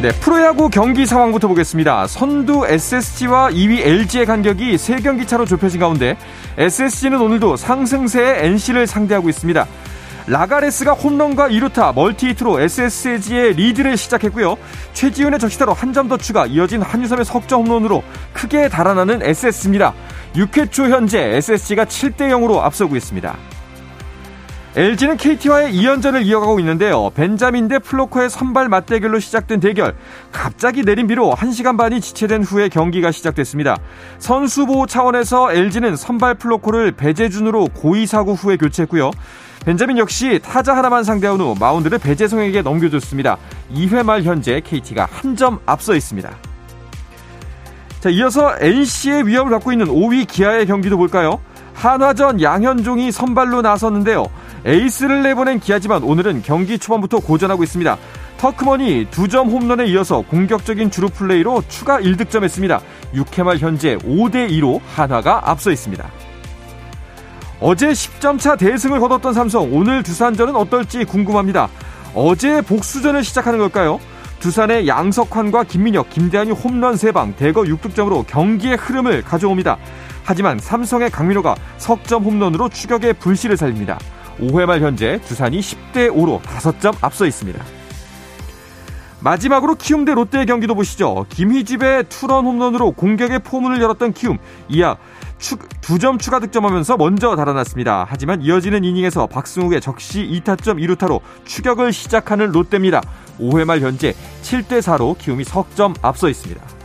네, 프로야구 경기 상황부터 보겠습니다. 선두 SSG와 2위 LG의 간격이 3경기 차로 좁혀진 가운데 SSG는 오늘도 상승세의 NC를 상대하고 있습니다. 라가레스가 홈런과 2루타 멀티히트로 SSG의 리드를 시작했고요. 최지훈의 적시타로 한 점 더 추가 이어진 한유섬의 석점 홈런으로 크게 달아나는 SS입니다. 6회 초 현재 SSG가 7대 0으로 앞서고 있습니다. LG는 KT와의 2연전을 이어가고 있는데요. 벤자민 대 플럿코의 선발 맞대결로 시작된 대결. 갑자기 내린 비로 1시간 반이 지체된 후에 경기가 시작됐습니다. 선수 보호 차원에서 LG는 선발 플럿코를 배재준으로 고의 사구 후에 교체했고요. 벤자민 역시 타자 하나만 상대한 후 마운드를 배재성에게 넘겨줬습니다. 2회 말 현재 KT가 한 점 앞서 있습니다. 자, 이어서 NC의 위협을 받고 있는 5위 기아의 경기도 볼까요? 한화전 양현종이 선발로 나섰는데요. 에이스를 내보낸 기아지만 오늘은 경기 초반부터 고전하고 있습니다. 터크먼이 두점 홈런에 이어서 공격적인 주루 플레이로 추가 1득점했습니다. 6회 말 현재 5대2로 한화가 앞서 있습니다. 어제 10점 차 대승을 거뒀던 삼성 오늘 두산전은 어떨지 궁금합니다. 어제 복수전을 시작하는 걸까요? 두산의 양석환과 김민혁, 김대한이 홈런 3방, 대거 6득점으로 경기의 흐름을 가져옵니다. 하지만 삼성의 강민호가 석점 홈런으로 추격의 불씨를 살립니다. 5회 말 현재 두산이 10대 5로 5점 앞서 있습니다. 마지막으로 키움 대 롯데의 경기도 보시죠. 김휘집의 투런 홈런으로 공격의 포문을 열었던 키움. 이하 두 점 추가 득점하면서 먼저 달아났습니다. 하지만 이어지는 이닝에서 박승욱의 적시 2타점 2루타로 추격을 시작하는 롯데입니다. 5회 말 현재 7대 4로 키움이 석점 앞서 있습니다.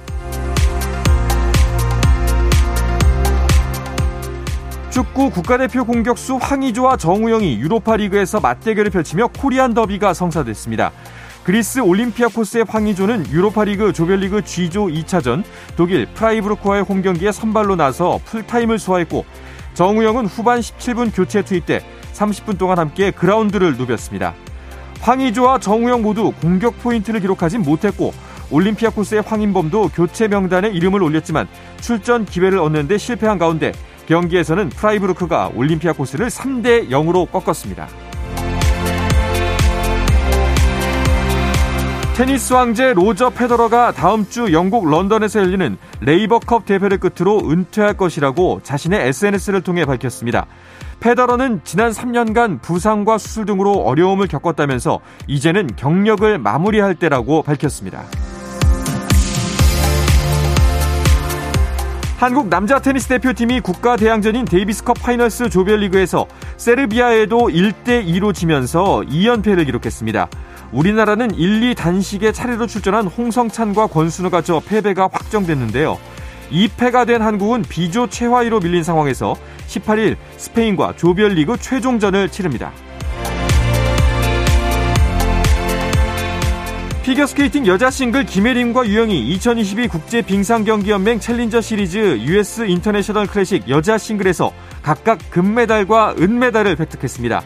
축구 국가대표 공격수 황의조와 정우영이 유로파 리그에서 맞대결을 펼치며 코리안 더비가 성사됐습니다. 그리스 올림피아코스의 황의조는 유로파리그 조별리그 G조 2차전 독일 프라이부르크와의 홈경기에 선발로 나서 풀타임을 소화했고 정우영은 후반 17분 교체 투입돼 30분 동안 함께 그라운드를 누볐습니다. 황의조와 정우영 모두 공격 포인트를 기록하진 못했고 올림피아코스의 황인범도 교체 명단에 이름을 올렸지만 출전 기회를 얻는 데 실패한 가운데 경기에서는 프라이부르크가 올림피아코스를 3대 0으로 꺾었습니다. 테니스 황제 로저 페더러가 다음 주 영국 런던에서 열리는 레이버컵 대회를 끝으로 은퇴할 것이라고 자신의 SNS를 통해 밝혔습니다. 페더러는 지난 3년간 부상과 수술 등으로 어려움을 겪었다면서 이제는 경력을 마무리할 때라고 밝혔습니다. 한국 남자 테니스 대표팀이 국가 대항전인 데이비스컵 파이널스 조별리그에서 세르비아에도 1대 2로 지면서 2연패를 기록했습니다. 우리나라는 1, 2 단식에 차례로 출전한 홍성찬과 권순우가 져 패배가 확정됐는데요. 2패가 된 한국은 B조 최하위로 밀린 상황에서 18일 스페인과 조별리그 최종전을 치릅니다. 피겨스케이팅 여자 싱글 김예림과 유영이 2022 국제 빙상경기연맹 챌린저 시리즈 US 인터내셔널 클래식 여자 싱글에서 각각 금메달과 은메달을 획득했습니다.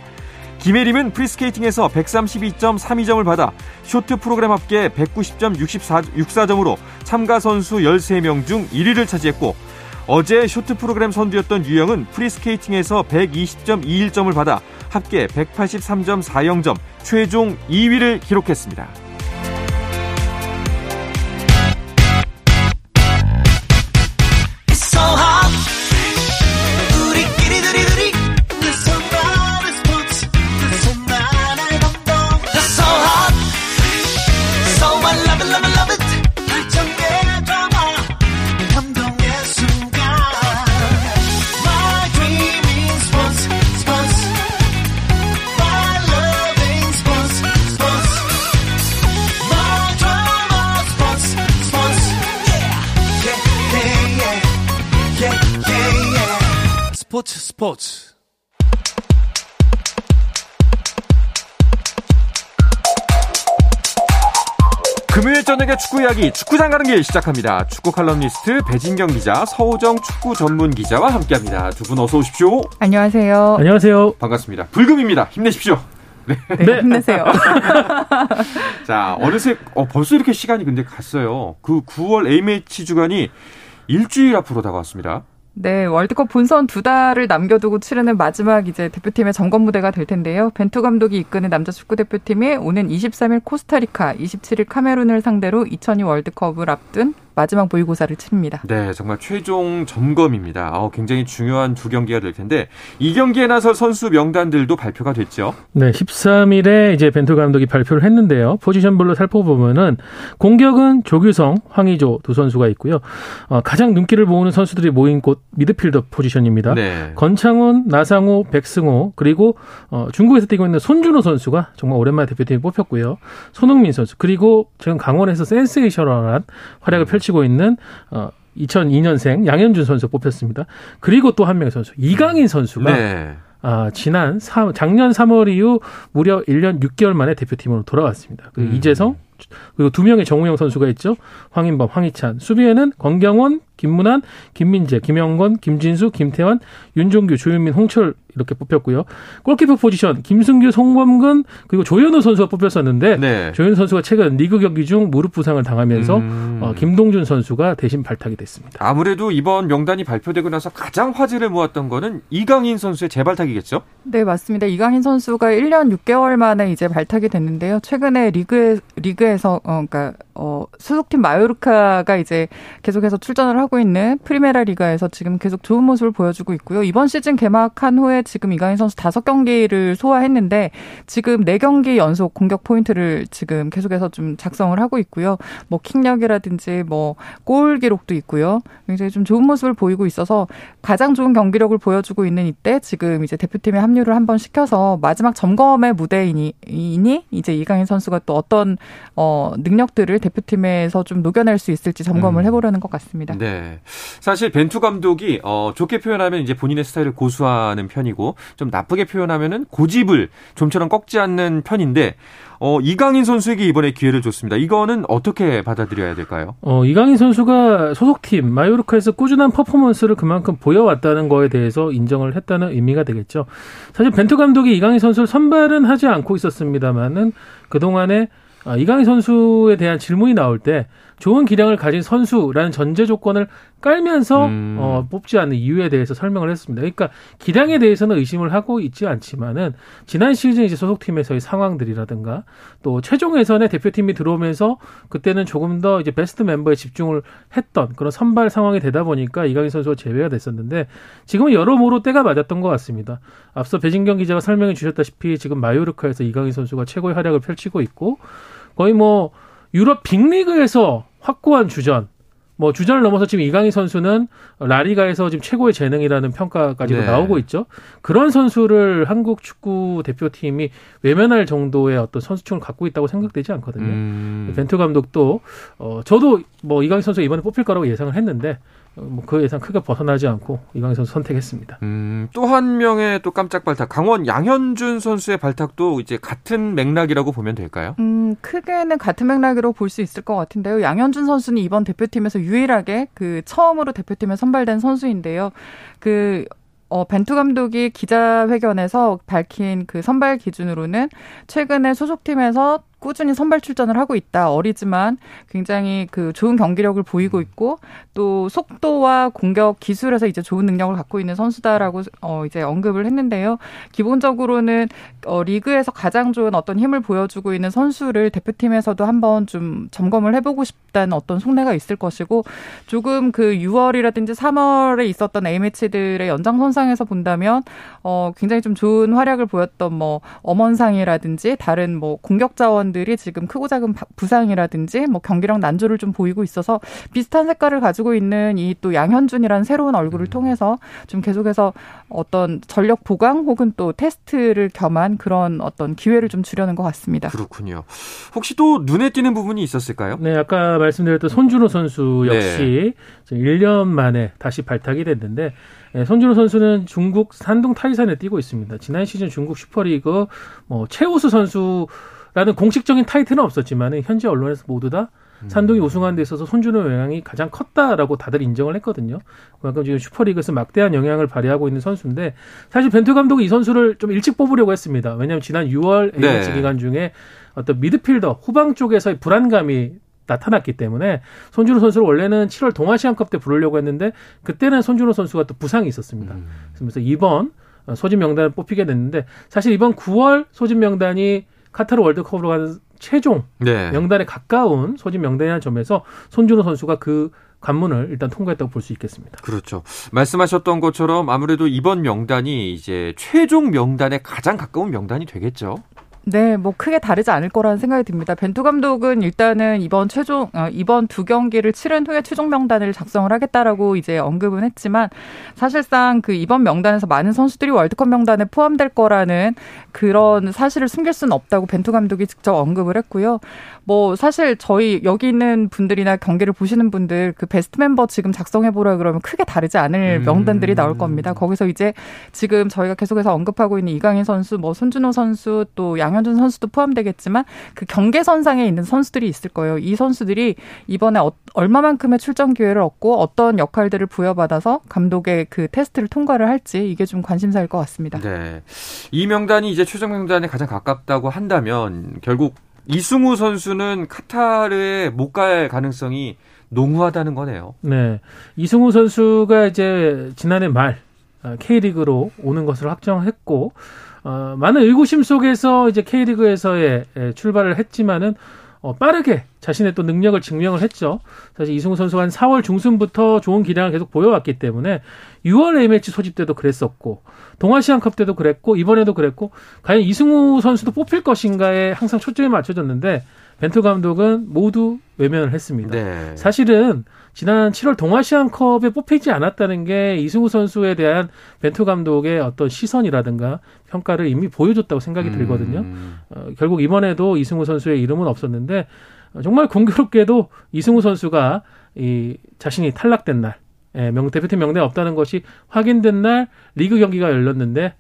김예림은 프리스케이팅에서 132.32점을 받아 쇼트 프로그램 합계 190.64점으로 참가 선수 13명 중 1위를 차지했고 어제 쇼트 프로그램 선두였던 유영은 프리스케이팅에서 120.21점을 받아 합계 183.40점 최종 2위를 기록했습니다. 축구 이야기 축구장 가는 길 시작합니다. 축구 칼럼니스트 배진경 기자, 서우정 축구 전문 기자와 함께합니다. 두 분 어서 오십시오. 안녕하세요. 안녕하세요. 반갑습니다. 불금입니다. 힘내십시오. 네, 네. 힘내세요. 자, 어느새 어, 벌써 이렇게 시간이 근데 갔어요. 그 9월 A매치 주간이 일주일 앞으로 다가왔습니다. 네, 월드컵 본선 두 달을 남겨두고 치르는 마지막 이제 대표팀의 점검 무대가 될 텐데요. 벤투 감독이 이끄는 남자 축구 대표팀이 오는 23일 코스타리카, 27일 카메룬을 상대로 2002 월드컵을 앞둔 마지막 모의고사를 치릅니다. 네, 정말 최종 점검입니다. 어, 굉장히 중요한 두 경기가 될 텐데 이 경기에 나설 선수 명단들도 발표가 됐죠. 네, 13일에 이제 벤투 감독이 발표를 했는데요. 포지션별로 살펴보면은 공격은 조규성, 황의조 두 선수가 있고요. 어, 가장 눈길을 모으는 선수들이 모인 곳 미드필더 포지션입니다. 네. 건창훈, 나상호, 백승호 그리고 어, 중국에서 뛰고 있는 손준호 선수가 정말 오랜만에 대표팀에 뽑혔고요. 손흥민 선수 그리고 지금 강원에서 센세이셔널한 활약을 음. 펼치 펼치고 있는 어 2002년생 양현준 선수 뽑혔습니다. 그리고 또 한 명의 선수 이강인 선수가 네. 아, 지난 3, 작년 3월 이후 무려 1년 6개월 만에 대표팀으로 돌아왔습니다. 그리고 음. 이재성 그리고 두 명의 정우영 선수가 있죠. 황인범, 황희찬. 수비에는 권경원, 김문환, 김민재, 김영건, 김진수, 김태환, 윤종규, 조윤민, 홍철 이렇게 뽑혔고요. 골키퍼 포지션 김승규, 송범근 그리고 조현우 선수가 뽑혔었는데 네. 조현우 선수가 최근 리그 경기 중 무릎 부상을 당하면서 음. 어, 김동준 선수가 대신 발탁이 됐습니다. 아무래도 이번 명단이 발표되고 나서 가장 화제를 모았던 거는 이강인 선수의 재발탁이겠죠? 네, 맞습니다. 이강인 선수가 1년 6개월 만에 이제 발탁이 됐는데요. 최근에 리그에 리그에서 어 그러니까 어 소속팀 마요르카가 이제 계속해서 출전을 하고 있는 프리메라 리가에서 지금 계속 좋은 모습을 보여주고 있고요. 이번 시즌 개막한 후에 지금 이강인 선수 다섯 경기를 소화했는데 지금 네 경기 연속 공격 포인트를 지금 계속해서 좀 작성을 하고 있고요. 뭐 킥력이라든지 뭐 골 기록도 있고요. 굉장히 좀 좋은 모습을 보이고 있어서 가장 좋은 경기력을 보여주고 있는 이때 지금 이제 대표팀에 합류를 한번 시켜서 마지막 점검의 무대이니 이제 이강인 선수가 또 어떤 어 능력들을 대표팀에서 좀 녹여낼 수 있을지 점검을 음. 해보려는 것 같습니다. 네. 사실 벤투 감독이 어 좋게 표현하면 이제 본인의 스타일을 고수하는 편이고 좀 나쁘게 표현하면은 고집을 좀처럼 꺾지 않는 편인데 어, 이강인 선수에게 이번에 기회를 줬습니다. 이거는 어떻게 받아들여야 될까요? 어, 이강인 선수가 소속팀 마요르카에서 꾸준한 퍼포먼스를 그만큼 보여왔다는 거에 대해서 인정을 했다는 의미가 되겠죠. 사실 벤투 감독이 이강인 선수를 선발은 하지 않고 있었습니다만은 그동안에 아, 이강인 선수에 대한 질문이 나올 때 좋은 기량을 가진 선수라는 전제 조건을 깔면서 음. 어, 뽑지 않는 이유에 대해서 설명을 했습니다. 그러니까 기량에 대해서는 의심을 하고 있지 않지만은 지난 시즌 이제 소속팀에서의 상황들이라든가 또 최종 예선에 대표팀이 들어오면서 그때는 조금 더 이제 베스트 멤버에 집중을 했던 그런 선발 상황이 되다 보니까 이강인 선수가 제외가 됐었는데 지금은 여러모로 때가 맞았던 것 같습니다. 앞서 배진경 기자가 설명해 주셨다시피 지금 마요르카에서 이강인 선수가 최고의 활약을 펼치고 있고 거의 뭐 유럽 빅리그에서 확고한 주전 뭐 주전을 넘어서 지금 이강인 선수는 라리가에서 지금 최고의 재능이라는 평가까지도 네. 나오고 있죠. 그런 선수를 한국 축구 대표팀이 외면할 정도의 어떤 선수층을 갖고 있다고 생각되지 않거든요. 음. 벤투 감독도 어 저도 뭐 이강인 선수 이번에 뽑힐 거라고 예상을 했는데 뭐그 예상 크게 벗어나지 않고 이강인 선수 선택했습니다. 음, 또 한 명의 또 깜짝 발탁 강원 양현준 선수의 발탁도 이제 같은 맥락이라고 보면 될까요? 음, 크게는 같은 맥락으로 볼 수 있을 것 같은데요. 양현준 선수는 이번 대표팀에서 유일하게 그 처음으로 대표팀에 선발된 선수인데요. 그 어, 벤투 감독이 기자회견에서 밝힌 그 선발 기준으로는 최근에 소속팀에서 꾸준히 선발 출전을 하고 있다. 어리지만 굉장히 그 좋은 경기력을 보이고 있고 또 속도와 공격 기술에서 이제 좋은 능력을 갖고 있는 선수다라고 어 이제 언급을 했는데요. 기본적으로는 어 리그에서 가장 좋은 어떤 힘을 보여주고 있는 선수를 대표팀에서도 한번 좀 점검을 해보고 싶다는 어떤 속내가 있을 것이고 조금 그 6월이라든지 3월에 있었던 A 매치들의 연장선상에서 본다면 어 굉장히 좀 좋은 활약을 보였던 뭐 엄원상이라든지 다른 뭐 공격 자원 선수들이 지금 크고 작은 부상이라든지 뭐 경기력 난조를 좀 보이고 있어서 비슷한 색깔을 가지고 있는 이 또 양현준이라는 새로운 얼굴을 음. 통해서 좀 계속해서 어떤 전력 보강 혹은 또 테스트를 겸한 그런 어떤 기회를 좀 주려는 것 같습니다. 그렇군요. 혹시 또 눈에 띄는 부분이 있었을까요? 네, 아까 말씀드렸던 손준호 선수 역시 네. 1년 만에 다시 발탁이 됐는데 네, 손준호 선수는 중국 산둥 타이산에 뛰고 있습니다. 지난 시즌 중국 슈퍼리그 뭐 최우수 선수 라는 공식적인 타이틀은 없었지만 현재 언론에서 모두 다 산동이 우승하는 데 있어서 손준호 영향이 가장 컸다라고 다들 인정을 했거든요. 그만큼 지금 슈퍼리그에서 막대한 영향을 발휘하고 있는 선수인데 사실 벤투 감독이 이 선수를 좀 일찍 뽑으려고 했습니다. 왜냐하면 지난 6월 A매치 네. 기간 중에 어떤 미드필더 후방 쪽에서의 불안감이 나타났기 때문에 손준호 선수를 원래는 7월 동아시안컵 때 부르려고 했는데 그때는 손준호 선수가 또 부상이 있었습니다. 음. 그래서 이번 소집 명단을 뽑히게 됐는데 사실 이번 9월 소집 명단이 카타르 월드컵으로 가는 최종 네. 명단에 가까운 소집 명단이라는 점에서 손준호 선수가 그 관문을 일단 통과했다고 볼 수 있겠습니다. 그렇죠. 말씀하셨던 것처럼 아무래도 이번 명단이 이제 최종 명단에 가장 가까운 명단이 되겠죠. 네, 뭐 크게 다르지 않을 거라는 생각이 듭니다. 벤투 감독은 일단은 이번 최종 어, 이번 두 경기를 치른 후에 최종 명단을 작성을 하겠다라고 이제 언급은 했지만 사실상 그 이번 명단에서 많은 선수들이 월드컵 명단에 포함될 거라는 그런 사실을 숨길 수는 없다고 벤투 감독이 직접 언급을 했고요. 뭐 사실 저희 여기 있는 분들이나 경기를 보시는 분들 그 베스트 멤버 지금 작성해 보라 그러면 크게 다르지 않을 음. 명단들이 나올 겁니다. 거기서 이제 지금 저희가 계속해서 언급하고 있는 이강인 선수, 뭐 손준호 선수, 또 양 현준 선수도 포함되겠지만 그 경계선상에 있는 선수들이 있을 거예요. 이 선수들이 이번에 어, 얼마만큼의 출전 기회를 얻고 어떤 역할들을 부여받아서 감독의 그 테스트를 통과를 할지 이게 좀 관심사일 것 같습니다. 네. 이 명단이 이제 최종 명단에 가장 가깝다고 한다면 결국 이승우 선수는 카타르에 못 갈 가능성이 농후하다는 거네요. 네. 이승우 선수가 이제 지난해 말 아, K리그로 오는 것을 확정했고 어, 많은 의구심 속에서 이제 K리그에서의 출발을 했지만은 어, 빠르게 자신의 또 능력을 증명을 했죠. 사실 이승우 선수가 한 4월 중순부터 좋은 기량을 계속 보여왔기 때문에 6월 A매치 소집 때도 그랬었고 동아시안컵 때도 그랬고 이번에도 그랬고 과연 이승우 선수도 뽑힐 것인가에 항상 초점이 맞춰졌는데 벤투 감독은 모두 외면을 했습니다. 네. 사실은 지난 7월 동아시안컵에 뽑히지 않았다는 게 이승우 선수에 대한 벤투 감독의 어떤 시선이라든가 평가를 이미 보여줬다고 생각이 들거든요. 음. 어, 결국 이번에도 이승우 선수의 이름은 없었는데 정말 공교롭게도 이승우 선수가 이 자신이 탈락된 날 예, 명, 대표팀 명단에 없다는 것이 확인된 날 리그 경기가 열렸는데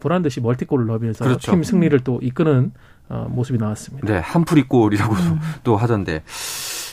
보란 듯이 멀티골을 넣으면서 그렇죠. 팀 승리를 또 이끄는 어, 모습이 나왔습니다. 네, 한풀이 골이라고 음. 또 하던데.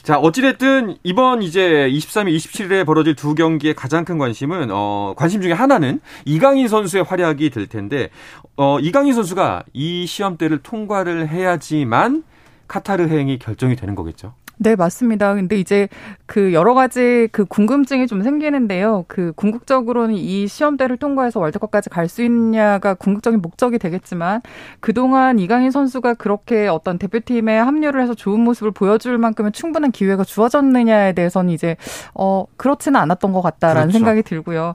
자, 어찌됐든 이번 이제 23일, 27일에 벌어질 두 경기의 가장 큰 관심은, 어, 관심 중에 하나는 이강인 선수의 활약이 될 텐데, 어, 이강인 선수가 이 시험대를 통과를 해야지만 카타르 행이 결정이 되는 거겠죠. 네, 맞습니다. 근데 이제 그 여러 가지 그 궁금증이 좀 생기는데요. 그 궁극적으로는 이 시험대를 통과해서 월드컵까지 갈 수 있냐가 궁극적인 목적이 되겠지만 그동안 이강인 선수가 그렇게 어떤 대표팀에 합류를 해서 좋은 모습을 보여줄 만큼의 충분한 기회가 주어졌느냐에 대해서는 이제 어 그렇지는 않았던 것 같다라는 그렇죠. 생각이 들고요.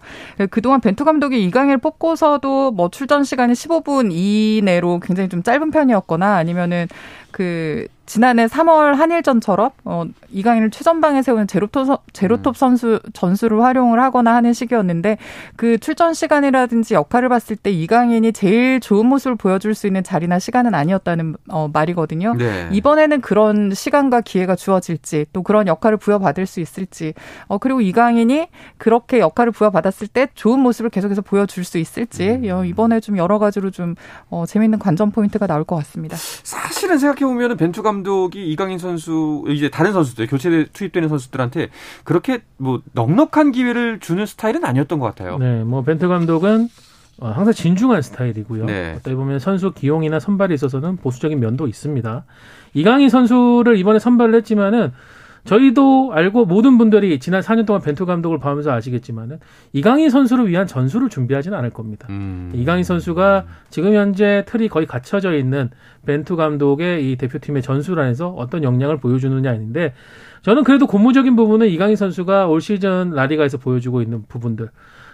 그동안 벤투 감독이 이강인을 뽑고서도 뭐 출전 시간이 15분 이내로 굉장히 좀 짧은 편이었거나 아니면은 그 지난해 3월 한일전처럼 어 이강인을 최전방에 세우는 제로톱 제로톱 음. 선수 전술을 활용을 하거나 하는 시기였는데 그 출전 시간이라든지 역할을 봤을 때 이강인이 제일 좋은 모습을 보여줄 수 있는 자리나 시간은 아니었다는 어 말이거든요. 네. 이번에는 그런 시간과 기회가 주어질지 또 그런 역할을 부여받을 수 있을지 어 그리고 이강인이 그렇게 역할을 부여받았을 때 좋은 모습을 계속해서 보여줄 수 있을지 음. 어, 이번에 좀 여러 가지로 좀 어, 재밌는 관전 포인트가 나올 것 같습니다. 사실은 생각해 보면은 벤투가 감독이 이강인 선수 이제 다른 선수들 교체 투입되는 선수들한테 그렇게 뭐 넉넉한 기회를 주는 스타일은 아니었던 것 같아요. 네, 뭐 벤투 감독은 어, 항상 진중한 스타일이고요. 네. 어떻게 보면 선수 기용이나 선발에 있어서는 보수적인 면도 있습니다. 이강인 선수를 이번에 선발을 했지만은 저희도 알고 모든 분들이 지난 4년 동안 벤투 감독을 봐오면서 아시겠지만은 이강인 선수를 위한 전술을 준비하지는 않을 겁니다. 음. 이강인 선수가 지금 현재 틀이 거의 갖춰져 있는 벤투 감독의 이 대표팀의 전술 안에서 어떤 역량을 보여주느냐 아닌데 저는 그래도 고무적인 부분은 이강인 선수가 올 시즌 라리가에서 보여주고 있는 부분들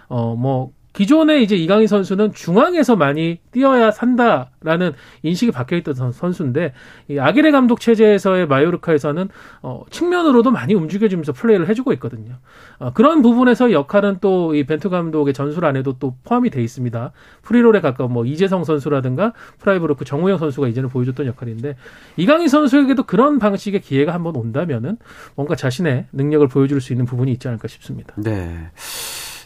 어 뭐 기존에 이제 이강인 선수는 중앙에서 많이 뛰어야 산다라는 인식이 박혀 있던 선수인데 이 아기레 감독 체제에서의 마요르카에서는 어 측면으로도 많이 움직여주면서 플레이를 해주고 있거든요. 어 그런 부분에서 역할은 또 이 벤투 감독의 전술 안에도 또 포함이 돼 있습니다. 프리롤에 가까운 뭐 이재성 선수라든가 프라이부르크 정우영 선수가 이제는 보여줬던 역할인데 이강인 선수에게도 그런 방식의 기회가 한번 온다면은 뭔가 자신의 능력을 보여줄 수 있는 부분이 있지 않을까 싶습니다. 네.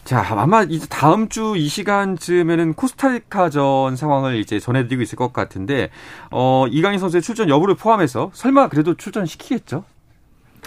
자, 아마 이제 다음 주 이 시간쯤에는 코스타리카전 상황을 이제 전해드리고 있을 것 같은데, 어, 이강인 선수의 출전 여부를 포함해서 설마 그래도 출전시키겠죠?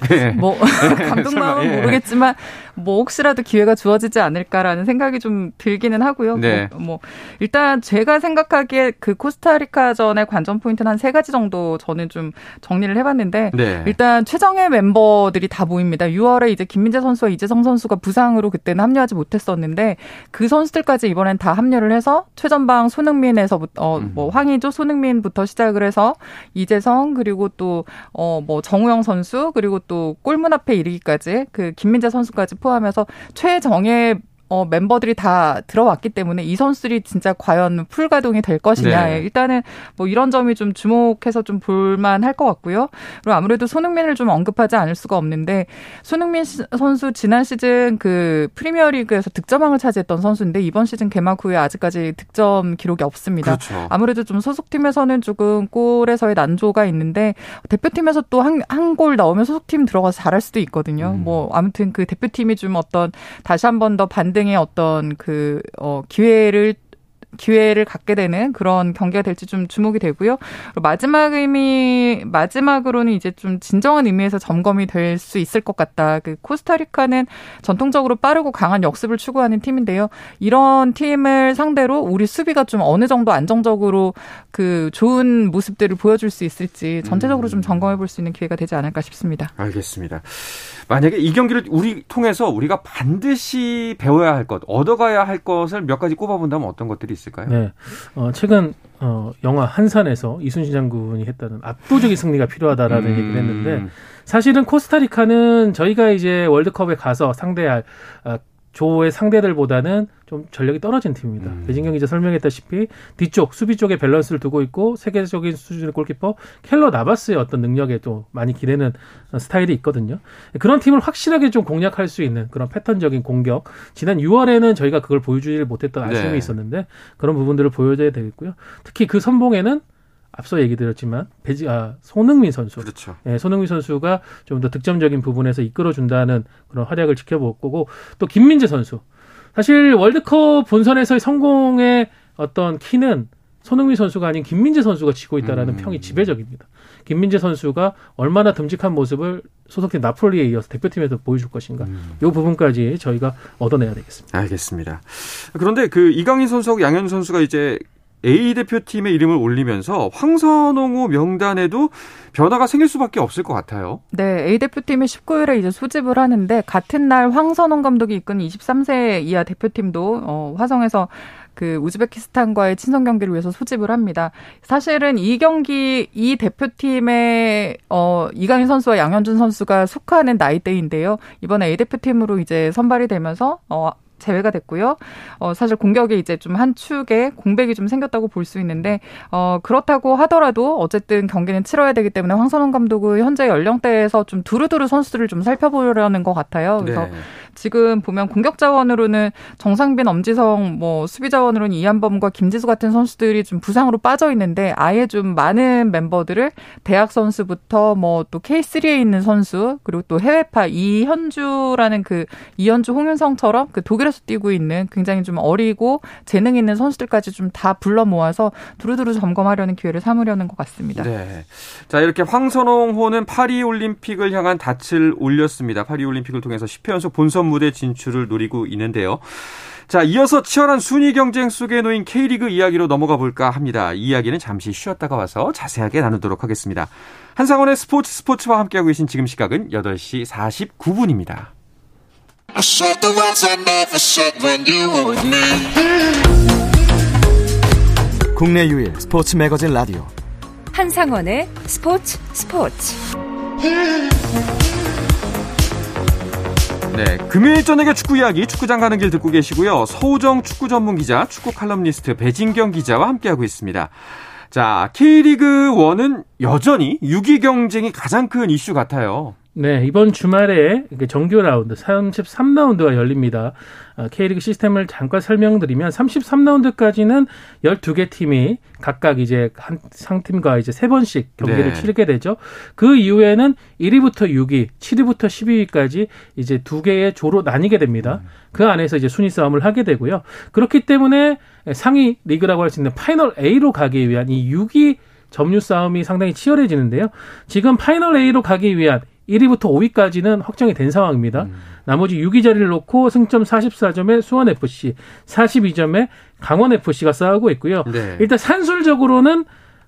네. 뭐 감독 마음은 예. 모르겠지만 뭐 혹시라도 기회가 주어지지 않을까라는 생각이 좀 들기는 하고요. 네. 뭐, 뭐, 일단 제가 생각하기에 그 코스타리카전의 관전 포인트는 한 세 가지 정도 저는 좀 정리를 해봤는데 네. 일단 최정예 멤버들이 다 모입니다. 6월에 이제 김민재 선수와 이재성 선수가 부상으로 그때는 합류하지 못했었는데 그 선수들까지 이번엔 다 합류를 해서 최전방 손흥민에서부터 어, 음. 뭐 황희조, 손흥민부터 시작을 해서 이재성 그리고 또어뭐 정우영 선수 그리고 또 골문 앞에 이르기까지 그 김민재 선수까지 포함해서 최정예 어, 멤버들이 다 들어왔기 때문에 이 선수들이 진짜 과연 풀 가동이 될 것이냐. 네. 일단은 뭐 이런 점이 좀 주목해서 좀 볼만 할 것 같고요. 그리고 아무래도 손흥민을 좀 언급하지 않을 수가 없는데 손흥민 선수 지난 시즌 그 프리미어리그에서 득점왕을 차지했던 선수인데 이번 시즌 개막 후에 아직까지 득점 기록이 없습니다. 그렇죠. 아무래도 좀 소속팀에서는 조금 골에서의 난조가 있는데 대표팀에서 또 한 한골 넣으면 소속팀 들어가서 잘할 수도 있거든요. 음. 뭐 아무튼 그 대표팀이 좀 어떤 다시 한 번 더 반대 등의 어떤 그, 어, 기회를 기회를 갖게 되는 그런 경기가 될지 좀 주목이 되고요. 마지막 의미 마지막으로는 이제 좀 진정한 의미에서 점검이 될 수 있을 것 같다. 그 코스타리카는 전통적으로 빠르고 강한 역습을 추구하는 팀인데요. 이런 팀을 상대로 우리 수비가 좀 어느 정도 안정적으로 그 좋은 모습들을 보여줄 수 있을지 전체적으로 좀 점검해 볼 수 있는 기회가 되지 않을까 싶습니다. 알겠습니다. 만약에 이 경기를 우리 통해서 우리가 반드시 배워야 할 것, 얻어가야 할 것을 몇 가지 꼽아본다면 어떤 것들이 있을까요? 네. 어, 최근 어, 영화 한산에서 이순신 장군이 했다는 압도적인 승리가 필요하다라는 음. 얘기를 했는데 사실은 코스타리카는 저희가 이제 월드컵에 가서 상대할 아, 조의 상대들보다는 좀 전력이 떨어진 팀입니다. 음. 배진경 기자 설명했다시피 뒤쪽 수비 쪽에 밸런스를 두고 있고 세계적인 수준의 골키퍼 켈러 나바스의 어떤 능력에 또 많이 기대는 스타일이 있거든요. 그런 팀을 확실하게 좀 공략할 수 있는 그런 패턴적인 공격. 지난 6월에는 저희가 그걸 보여주지를 못했던 아쉬움이 네. 있었는데 그런 부분들을 보여줘야 되겠고요. 특히 그 선봉에는 앞서 얘기 드렸지만 배지 아 손흥민 선수, 그렇죠. 예, 손흥민 선수가 좀 더 득점적인 부분에서 이끌어 준다는 그런 활약을 지켜볼 거고 또 김민재 선수. 사실 월드컵 본선에서의 성공의 어떤 키는 손흥민 선수가 아닌 김민재 선수가 지고 있다라는 음. 평이 지배적입니다. 김민재 선수가 얼마나 듬직한 모습을 소속팀 나폴리에 이어서 대표팀에서 보여줄 것인가. 음. 이 부분까지 저희가 얻어내야 되겠습니다. 알겠습니다. 그런데 그 이강인 선수하고 양현 선수가 이제 A 대표팀의 이름을 올리면서 황선홍호 명단에도 변화가 생길 수밖에 없을 것 같아요. 네, A 대표팀이 19일에 이제 소집을 하는데 같은 날 황선홍 감독이 이끈 23세 이하 대표팀도 어, 화성에서 그 우즈베키스탄과의 친선 경기를 위해서 소집을 합니다. 사실은 이 경기 이 대표팀의 어 이강인 선수와 양현준 선수가 속하는 나이대인데요. 이번에 A 대표팀으로 이제 선발이 되면서 어 제외가 됐고요. 어, 사실 공격에 이제 좀 한 축에 공백이 좀 생겼다고 볼 수 있는데, 어, 그렇다고 하더라도 어쨌든 경기는 치러야 되기 때문에 황선홍 감독은 현재 연령대에서 좀 두루두루 선수들을 좀 살펴보려는 것 같아요. 그래서 네. 지금 보면 공격 자원으로는 정상빈, 엄지성, 뭐 수비 자원으로는 이한범과 김지수 같은 선수들이 좀 부상으로 빠져 있는데 아예 좀 많은 멤버들을 대학 선수부터 뭐 또 K3에 있는 선수 그리고 또 해외파 이현주라는 그 이현주 홍윤성처럼 그 독일에서 뛰고 있는 굉장히 좀 어리고 재능 있는 선수들까지 좀 다 불러 모아서 두루두루 점검하려는 기회를 삼으려는 것 같습니다. 네. 자, 이렇게 황선홍 호는 파리 올림픽을 향한 닻을 올렸습니다. 파리 올림픽을 통해서 10회 연속 본선 무대 진출을 노리고 있는데요. 자, 이어서 치열한 순위 경쟁 속에 놓인 K리그 이야기로 넘어가 볼까 합니다. 이 이야기는 잠시 쉬었다가 와서 자세하게 나누도록 하겠습니다. 한상원의 스포츠 스포츠와 함께하고 계신 지금 시각은 8시 49분입니다. 국내 유일 스포츠 매거진 라디오 한상원의 스포츠 스포츠 네, 금요일 저녁에 축구 이야기 축구장 가는 길 듣고 계시고요. 서우정 축구 전문 기자, 축구 칼럼니스트 배진경 기자와 함께하고 있습니다. 자, K리그 1은 여전히 6위 경쟁이 가장 큰 이슈 같아요. 네, 이번 주말에 정규 라운드 33라운드가 열립니다. 어, K리그 시스템을 잠깐 설명드리면 33라운드까지는 12개 팀이 각각 이제 한 상팀과 이제 세 번씩 경기를 네. 치르게 되죠. 그 이후에는 1위부터 6위, 7위부터 12위까지 이제 두 개의 조로 나뉘게 됩니다. 음. 그 안에서 이제 순위 싸움을 하게 되고요. 그렇기 때문에 상위 리그라고 할 수 있는 파이널 A로 가기 위한 이 6위 점유 싸움이 상당히 치열해지는데요. 지금 파이널 A로 가기 위한 1위부터 5위까지는 확정이 된 상황입니다. 음. 나머지 6위 자리를 놓고 승점 44점의 수원FC, 42점의 강원FC가 싸우고 있고요. 네. 일단 산술적으로는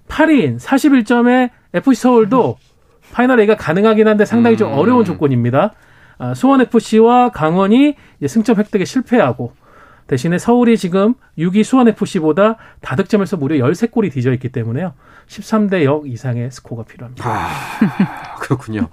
8위인 41점의 FC 서울도 파이널 A가 가능하긴 한데 상당히 좀 음. 어려운 조건입니다. 아, 수원FC와 강원이 승점 획득에 실패하고 대신에 서울이 지금 6위 수원FC보다 다득점에서 무려 13골이 뒤져 있기 때문에요. 13대 0 이상의 스코어가 필요합니다. 아, 그렇군요.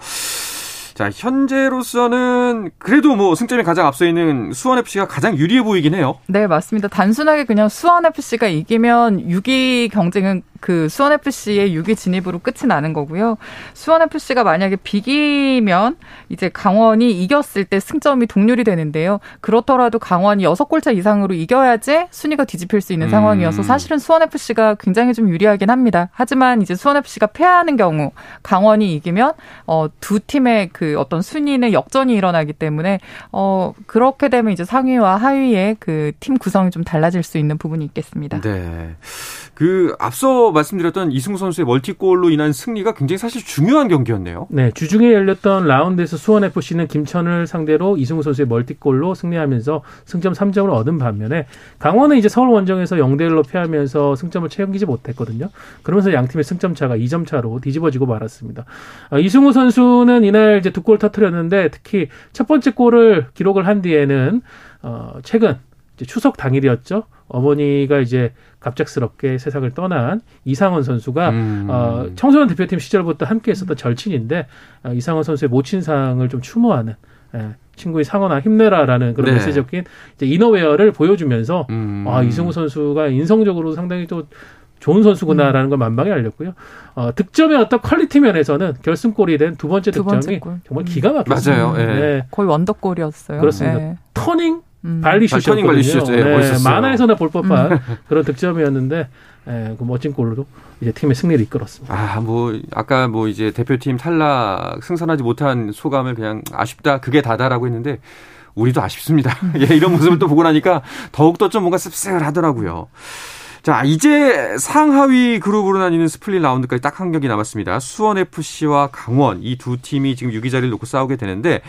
자, 현재로서는 그래도 뭐 승점이 가장 앞서 있는 수원FC가 가장 유리해 보이긴 해요. 네, 맞습니다. 단순하게 그냥 수원FC가 이기면 6위 경쟁은 그 수원 FC의 6위 진입으로 끝이 나는 거고요. 수원 FC가 만약에 비기면 이제 강원이 이겼을 때 승점이 동률이 되는데요. 그렇더라도 강원이 6골차 이상으로 이겨야지 순위가 뒤집힐 수 있는 음. 상황이어서 사실은 수원 FC가 굉장히 좀 유리하긴 합니다. 하지만 이제 수원 FC가 패하는 경우 강원이 이기면 어두 팀의 그 어떤 순위의 역전이 일어나기 때문에 어 그렇게 되면 이제 상위와 하위의 그 팀 구성이 좀 달라질 수 있는 부분이 있겠습니다. 네. 그 앞서 말씀드렸던 이승우 선수의 멀티골로 인한 승리가 굉장히 사실 중요한 경기였네요. 네, 주중에 열렸던 라운드에서 수원 FC는 김천을 상대로 이승우 선수의 멀티골로 승리하면서 승점 3점을 얻은 반면에 강원은 이제 서울 원정에서 0대 1로 패하면서 승점을 채우지 못했거든요. 그러면서 양 팀의 승점 차가 2점 차로 뒤집어지고 말았습니다. 아, 이승우 선수는 이날 이제 두 골 터트렸는데 특히 첫 번째 골을 기록을 한 뒤에는 어 최근 추석 당일이었죠. 어머니가 이제 갑작스럽게 세상을 떠난 이상원 선수가 음. 어, 청소년 대표팀 시절부터 함께 했었던 절친인데 어, 이상원 선수의 모친상을 좀 추모하는 예, 친구의 상원아 힘내라라는 그런 네. 메시지 적인 이제 이너웨어를 보여주면서 음. 아 이승우 선수가 인성적으로 상당히 또 좋은 선수구나라는 음. 걸 만방에 알렸고요. 어, 득점의 어떤 퀄리티 면에서는 결승골이 된 두 번째 두 득점이 번째 정말 기가 막혔어요. 맞아요. 예. 네. 거의 원더골이었어요. 그렇습니다. 네. 터닝 음. 발리슛이었거든요. 네, 네, 만화에서나 볼 법한 음. 그런 득점이었는데 예, 그 멋진 골로 이제 팀의 승리를 이끌었습니다. 아, 뭐 아까 뭐 이제 대표팀 탈락 승선하지 못한 소감을 그냥 아쉽다 그게 다다라고 했는데 우리도 아쉽습니다. 예, 이런 모습을 또 보고 나니까 더욱더 좀 뭔가 씁쓸하더라고요. 자, 이제 상하위 그룹으로 나뉘는 스플릿 라운드까지 딱 한 경기 남았습니다. 수원FC와 강원 이 두 팀이 지금 6위 자리를 놓고 싸우게 되는데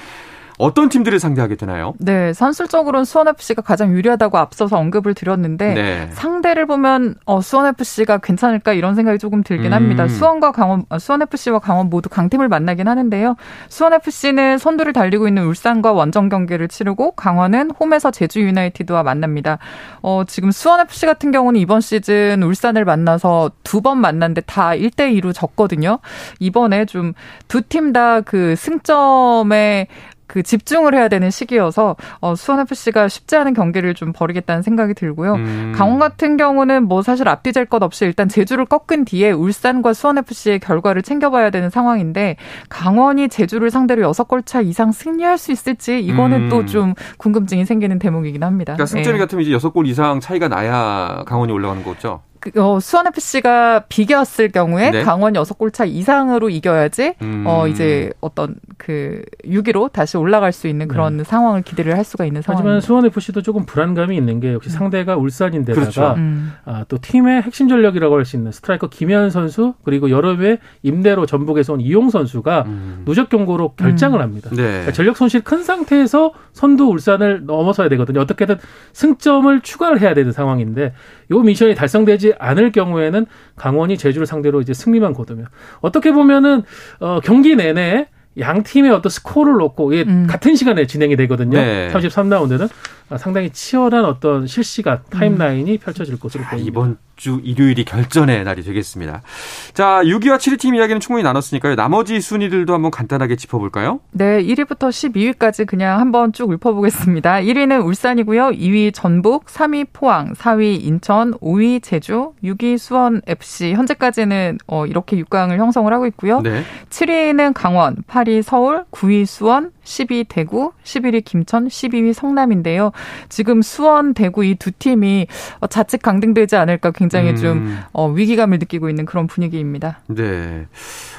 어떤 팀들을 상대하게 되나요? 네, 산술적으로는 수원 FC가 가장 유리하다고 앞서서 언급을 드렸는데 네. 상대를 보면 어, 수원 FC가 괜찮을까 이런 생각이 조금 들긴 음. 합니다. 수원과 강원, 어, 수원 FC와 강원 모두 강팀을 만나긴 하는데요. 수원 FC는 선두를 달리고 있는 울산과 원정 경기를 치르고 강원은 홈에서 제주 유나이티드와 만납니다. 어, 지금 수원 FC 같은 경우는 이번 시즌 울산을 만나서 두 번 만났는데 다 1대 2로 졌거든요. 이번에 좀 두 팀 다 그 승점에 그 집중을 해야 되는 시기여서 어, 수원 FC가 쉽지 않은 경기를 좀 벌이겠다는 생각이 들고요. 음. 강원 같은 경우는 뭐 사실 앞뒤질 것 없이 일단 제주를 꺾은 뒤에 울산과 수원 FC의 결과를 챙겨봐야 되는 상황인데 강원이 제주를 상대로 여섯 골 차 이상 승리할 수 있을지 이거는 음. 또좀 궁금증이 생기는 대목이긴 합니다. 그러니까 승점이 네. 같으면 이제 여섯 골 이상 차이가 나야 강원이 올라가는 거죠. 그, 어, 수원 FC가 비겼을 경우에 네. 강원 6골 차 이상으로 이겨야지 음. 어 이제 어떤 그 6위로 다시 올라갈 수 있는 그런 네. 상황을 기대를 할 수가 있는 상황. 하지만 수원 FC도 조금 불안감이 있는 게 역시 음. 상대가 울산인데다가 그렇죠. 음. 아, 또 팀의 핵심 전력이라고 할 수 있는 스트라이커 김현 선수 그리고 여름에 임대로 전북에서 온 이용 선수가 음. 누적 경고로 결장을 음. 합니다. 네. 그러니까 전력 손실 큰 상태에서 선두 울산을 넘어서야 되거든요. 어떻게든 승점을 추가를 해야 되는 상황인데 요 미션이 달성되지 않을 경우에는 강원이 제주를 상대로 이제 승리만 거두면 어떻게 보면은 어 경기 내내 양 팀의 어떤 스코어를 놓고 이게 음. 같은 시간에 진행이 되거든요. 네. 33라운드는 상당히 치열한 어떤 실시간 타임라인이 음. 펼쳐질 것으로 아, 보입니다. 이번 주 일요일이 결전의 날이 되겠습니다. 자, 6위와 7위 팀 이야기는 충분히 나눴으니까요. 나머지 순위들도 한번 간단하게 짚어볼까요? 네, 1위부터 12위까지 그냥 한번 쭉 읊어보겠습니다. 1위는 울산이고요. 2위 전북, 3위 포항, 4위 인천, 5위 제주, 6위 수원 FC. 현재까지는 어, 이렇게 6강을 형성을 하고 있고요. 네. 7위는 강원, 8위 서울, 9위 수원, 10위 대구, 11위 김천, 12위 성남인데요. 지금 수원, 대구 이 두 팀이 자칫 강등되지 않을까 굉장히 좀 음. 어, 위기감을 느끼고 있는 그런 분위기입니다. 네.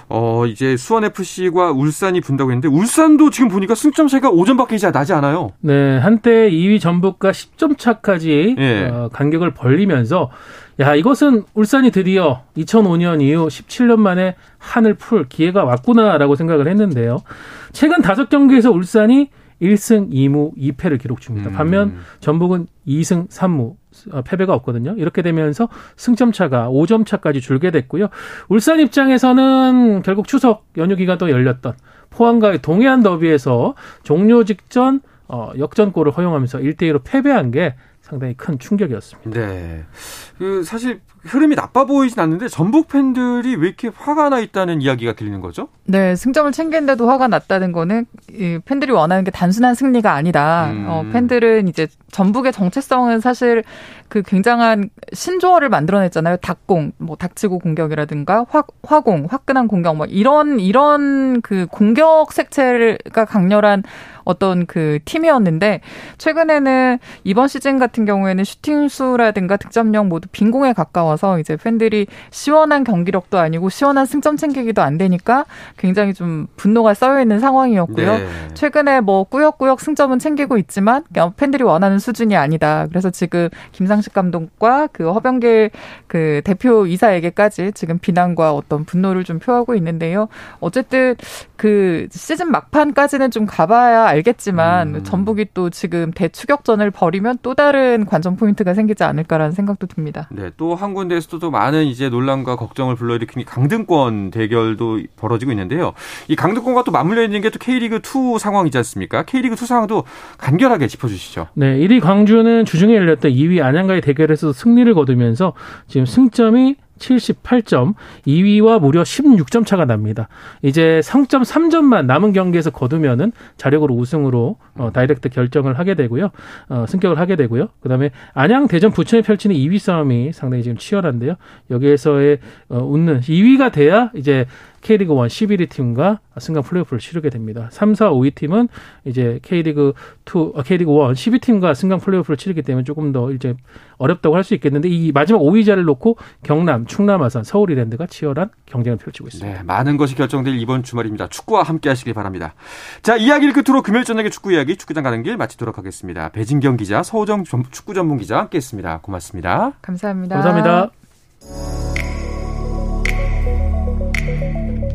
어, 이제 수원 FC와 울산이 분다고 했는데 울산도 지금 보니까 승점 차이가 5점밖에 나지 않아요. 네, 한때 2위 전북과 10점 차까지 네. 어, 간격을 벌리면서 야, 이것은 울산이 드디어 2005년 이후 17년 만에 한을 풀 기회가 왔구나라고 생각을 했는데요. 최근 5경기에서 울산이 1승 2무 2패를 기록 중입니다. 음. 반면 전북은 2승 3무 어, 패배가 없거든요. 이렇게 되면서 승점 차가 5점 차까지 줄게 됐고요. 울산 입장에서는 결국 추석 연휴 기간도 열렸던 포항과의 동해안 더비에서 종료 직전 어, 역전골을 허용하면서 1대 2로 패배한 게 상당히 큰 충격이었습니다. 네. 그 사실 흐름이 나빠 보이진 않는데 전북 팬들이 왜 이렇게 화가 나 있다는 이야기가 들리는 거죠? 네, 승점을 챙긴데도 화가 났다는 거는 이 팬들이 원하는 게 단순한 승리가 아니다. 음. 어, 팬들은 이제 전북의 정체성은 사실 그 굉장한 신조어를 만들어냈잖아요. 닭공, 뭐 닥치고 공격이라든가 화, 화공, 화끈한 공격, 뭐 이런 이런 그 공격 색채가 강렬한 어떤 그 팀이었는데 최근에는 이번 시즌 같은 경우에는 슈팅 수라든가 득점력 모두 빈공에 가까워 서 이제 팬들이 시원한 경기력도 아니고 시원한 승점 챙기기도 안 되니까 굉장히 좀 분노가 쌓여 있는 상황이었고요. 네. 최근에 뭐 꾸역꾸역 승점은 챙기고 있지만 팬들이 원하는 수준이 아니다. 그래서 지금 김상식 감독과 그 허병길 그 대표 이사에게까지 지금 비난과 어떤 분노를 좀 표하고 있는데요. 어쨌든 그 시즌 막판까지는 좀 가봐야 알겠지만 음. 전북이 또 지금 대추격전을 벌이면 또 다른 관전 포인트가 생기지 않을까라는 생각도 듭니다. 네, 또 한 군데에서도 많은 이제 논란과 걱정을 불러일으킨 강등권 대결도 벌어지고 있는데요. 이 강등권과 또 맞물려 있는 게 또 K리그 2 상황이지 않습니까? K리그 2 상황도 간결하게 짚어주시죠. 네, 1위 광주는 주중에 열렸던 2위 안양과의 대결에서 승리를 거두면서 지금 승점이 78점, 2위와 무려 16점 차가 납니다. 이제 성점 3점만 남은 경기에서 거두면은 자력으로 우승으로 어, 다이렉트 결정을 하게 되고요. 어, 승격을 하게 되고요. 그다음에 안양 대전 부천이 펼치는 2위 싸움이 상당히 지금 치열한데요. 여기에서의 어, 웃는 2위가 돼야 이제 K리그 1 11위 팀과 승강 플레이오프를 치르게 됩니다. 3, 4, 5위 팀은 이제 K리그 2, 어, K리그 1 12 팀과 승강 플레이오프를 치르기 때문에 조금 더 이제 어렵다고 할 수 있겠는데 이 마지막 5위 자를 놓고 경남, 충남, 아산, 서울 이랜드가 치열한 경쟁을 펼치고 있습니다. 네, 많은 것이 결정될 이번 주말입니다. 축구와 함께 하시길 바랍니다. 자, 이야기를 끝으로 금요일 저녁에 축구 이야기 축구장 가는 길 마치도록 하겠습니다. 배진경 기자, 서호정 축구 전문 기자 와 함께 했습니다. 고맙습니다. 감사합니다. 감사합니다.